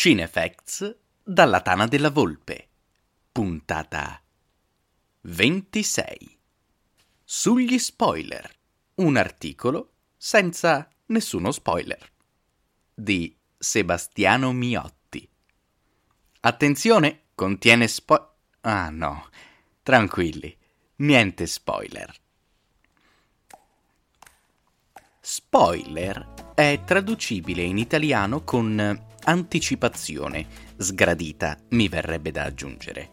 Cinefacts dalla Tana della Volpe. Puntata 26. Sugli spoiler. Un articolo senza nessuno spoiler. Di Sebastiano Miotti. Attenzione, contiene spo... Ah no, tranquilli, niente spoiler. Spoiler è traducibile in italiano con anticipazione, sgradita, mi verrebbe da aggiungere.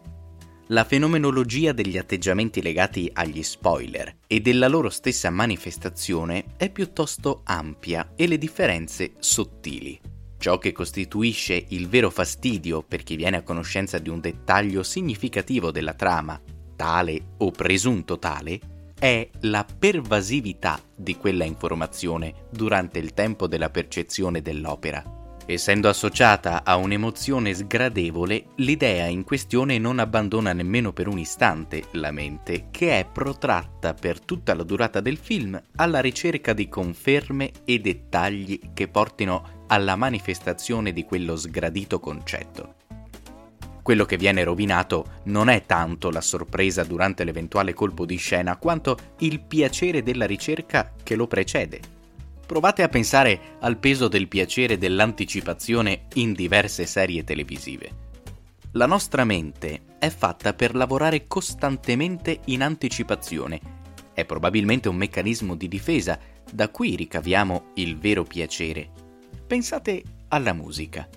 La fenomenologia degli atteggiamenti legati agli spoiler e della loro stessa manifestazione è piuttosto ampia e le differenze sottili. Ciò che costituisce il vero fastidio per chi viene a conoscenza di un dettaglio significativo della trama, tale o presunto tale, è la pervasività di quella informazione durante il tempo della percezione dell'opera Essendo associata a un'emozione sgradevole, l'idea in questione non abbandona nemmeno per un istante la mente, che è protratta per tutta la durata del film alla ricerca di conferme e dettagli che portino alla manifestazione di quello sgradito concetto. Quello che viene rovinato non è tanto la sorpresa durante l'eventuale colpo di scena, quanto il piacere della ricerca che lo precede Provate a pensare al peso del piacere dell'anticipazione in diverse serie televisive. La nostra mente è fatta per lavorare costantemente in anticipazione. È probabilmente un meccanismo di difesa, da cui ricaviamo il vero piacere. Pensate alla musica.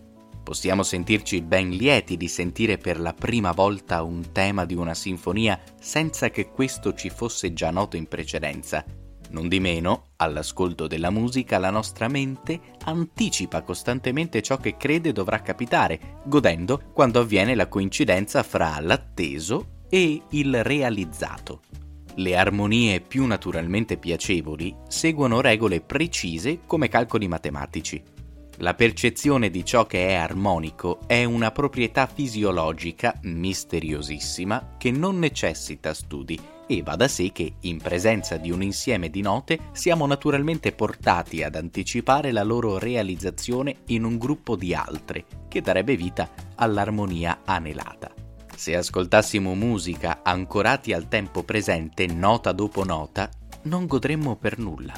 Possiamo sentirci ben lieti di sentire per la prima volta un tema di una sinfonia senza che questo ci fosse già noto in precedenza non di meno, all'ascolto della musica la nostra mente anticipa costantemente ciò che crede dovrà capitare, godendo quando avviene la coincidenza fra l'atteso e il realizzato. Le armonie più naturalmente piacevoli seguono regole precise come calcoli matematici. La percezione di ciò che è armonico è una proprietà fisiologica misteriosissima che non necessita studi e va da sé che, in presenza di un insieme di note, siamo naturalmente portati ad anticipare la loro realizzazione in un gruppo di altre, che darebbe vita all'armonia anelata. Se ascoltassimo musica ancorati al tempo presente, nota dopo nota, non godremmo per nulla.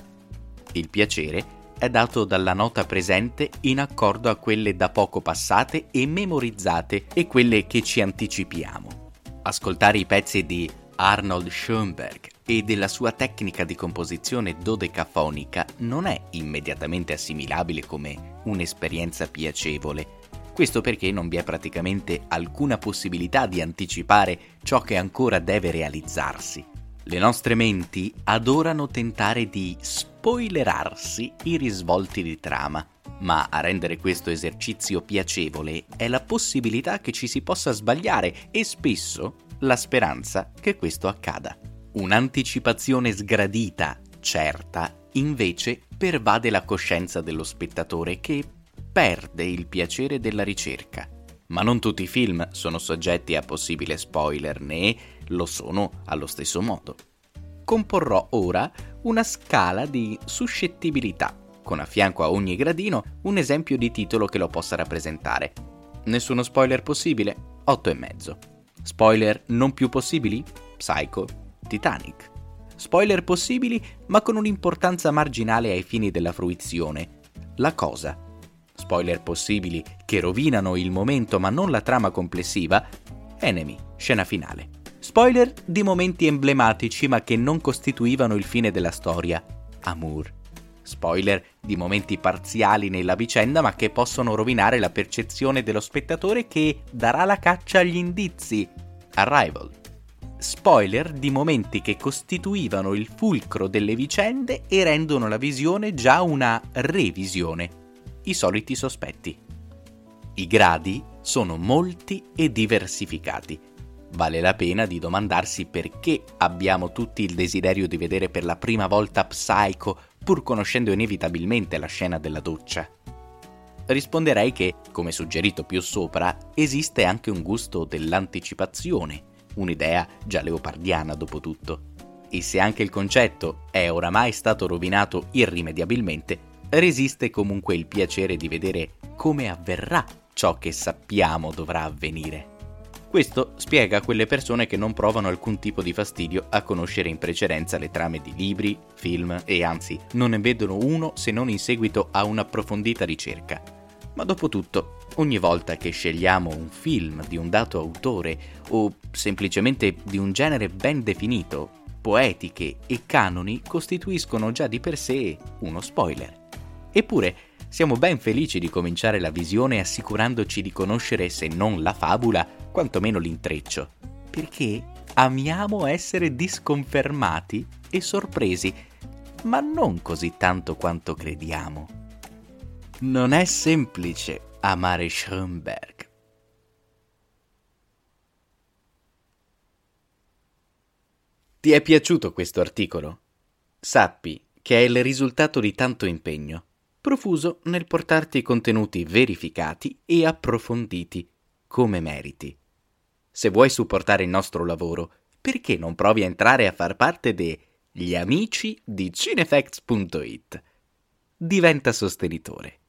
Il piacere è dato dalla nota presente in accordo a quelle da poco passate e memorizzate e quelle che ci anticipiamo. Ascoltare i pezzi di Arnold Schoenberg e della sua tecnica di composizione dodecafonica non è immediatamente assimilabile come un'esperienza piacevole. Questo perché non vi è praticamente alcuna possibilità di anticipare ciò che ancora deve realizzarsi. Le nostre menti adorano tentare di spoilerarsi i risvolti di trama, ma a rendere questo esercizio piacevole è la possibilità che ci si possa sbagliare e spesso la speranza che questo accada. Un'anticipazione sgradita, certa, invece pervade la coscienza dello spettatore che perde il piacere della ricerca. Ma non tutti i film sono soggetti a possibile spoiler, né lo sono allo stesso modo. Comporrò ora una scala di suscettibilità, con a fianco a ogni gradino un esempio di titolo che lo possa rappresentare. Nessuno spoiler possibile? 8,5. Spoiler non più possibili? Psycho, Titanic. Spoiler possibili ma con un'importanza marginale ai fini della fruizione. La cosa. Spoiler possibili che rovinano il momento ma non la trama complessiva. Enemy, scena finale. Spoiler di momenti emblematici ma che non costituivano il fine della storia. Amour. Spoiler di momenti parziali nella vicenda ma che possono rovinare la percezione dello spettatore che darà la caccia agli indizi. Arrival. Spoiler di momenti che costituivano il fulcro delle vicende e rendono la visione già una revisione. I soliti sospetti. I gradi sono molti e diversificati. Vale la pena di domandarsi perché abbiamo tutti il desiderio di vedere per la prima volta Psycho pur conoscendo inevitabilmente la scena della doccia? Risponderei che, come suggerito più sopra, esiste anche un gusto dell'anticipazione, un'idea già leopardiana dopo tutto. E se anche il concetto è oramai stato rovinato irrimediabilmente, resiste comunque il piacere di vedere come avverrà ciò che sappiamo dovrà avvenire. Questo spiega quelle persone che non provano alcun tipo di fastidio a conoscere in precedenza le trame di libri, film e anzi non ne vedono uno se non in seguito a un'approfondita ricerca. Ma dopo tutto, ogni volta che scegliamo un film di un dato autore o semplicemente di un genere ben definito, poetiche e canoni costituiscono già di per sé uno spoiler. Eppure, siamo ben felici di cominciare la visione assicurandoci di conoscere se non la fabula, quantomeno l'intreccio, perché amiamo essere disconfermati e sorpresi, ma non così tanto quanto crediamo. Non è semplice amare Schoenberg. Ti è piaciuto questo articolo? Sappi che è il risultato di tanto impegno profuso nel portarti contenuti verificati e approfonditi, come meriti. Se vuoi supportare il nostro lavoro, perché non provi a entrare a far parte degli amici di cinefacts.it? Diventa sostenitore.